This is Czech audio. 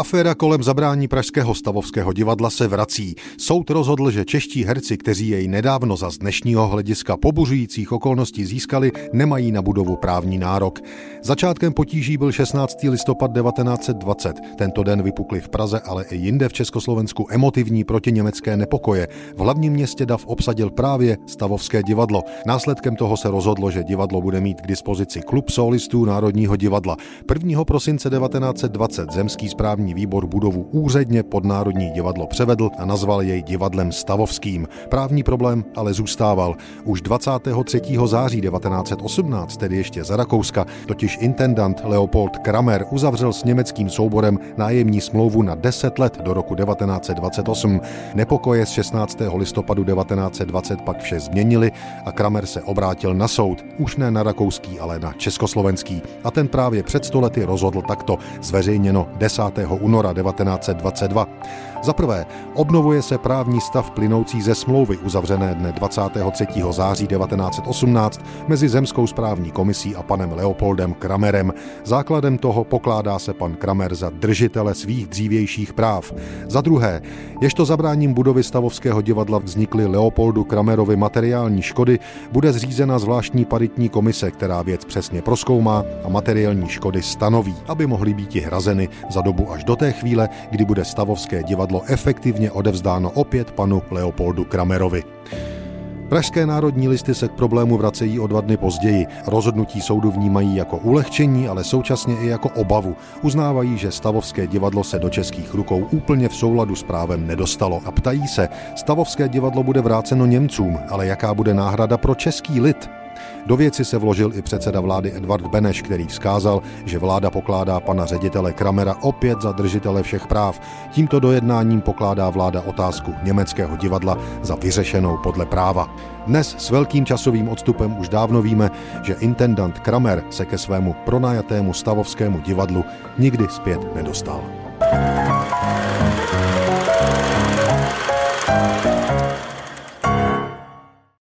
Aféra kolem zabrání pražského stavovského divadla se vrací. Soud rozhodl, že čeští herci, kteří jej nedávno za z dnešního hlediska pobuřujících okolností získali, nemají na budovu právní nárok. Začátkem potíží byl 16. listopad 1920. Tento den vypukly v Praze, ale i jinde v Československu emotivní protiněmecké nepokoje. V hlavním městě Dav obsadil právě stavovské divadlo. Následkem toho se rozhodlo, že divadlo bude mít k dispozici klub solistů Národního divadla. 1. prosince 1920 zemský správní správní výbor budovu úředně pod Národní divadlo převedl a nazval jej divadlem Stavovským. Právní problém ale zůstával. Už 23. září 1918, tedy ještě za Rakouska, totiž intendant Leopold Kramer uzavřel s německým souborem nájemní smlouvu na 10 let do roku 1928. Nepokoje z 16. listopadu 1920 pak vše změnili a Kramer se obrátil na soud. Už ne na rakouský, ale na československý. A ten právě před stolety rozhodl takto, zveřejněno 10 února 1922. Za prvé, obnovuje se právní stav plynoucí ze smlouvy uzavřené dne 23. září 1918 mezi Zemskou správní komisí a panem Leopoldem Kramerem. Základem toho pokládá se pan Kramer za držitele svých dřívějších práv. Za druhé, ježto zabráním budovy Stavovského divadla vznikly Leopoldu Kramerovi materiální škody, bude zřízena zvláštní paritní komise, která věc přesně proskoumá a materiální škody stanoví, aby mohly být hrazeny za dobu až do té chvíle, kdy bude Stavovské divadlo divadlo efektivně odevzdáno opět panu Leopoldu Kramerovi. Pražské národní listy se k problému vracejí o dva dny později. Rozhodnutí soudu vnímají jako ulehčení, ale současně i jako obavu. Uznávají, že Stavovské divadlo se do českých rukou úplně v souladu s právem nedostalo a ptají se, Stavovské divadlo bude vráceno Němcům, ale jaká bude náhrada pro český lid? Do věci se vložil i předseda vlády Edvard Beneš, který vzkázal, že vláda pokládá pana ředitele Kramera opět za držitele všech práv. Tímto dojednáním pokládá vláda otázku německého divadla za vyřešenou podle práva. Dnes s velkým časovým odstupem už dávno víme, že intendant Kramer se ke svému pronajatému stavovskému divadlu nikdy zpět nedostal.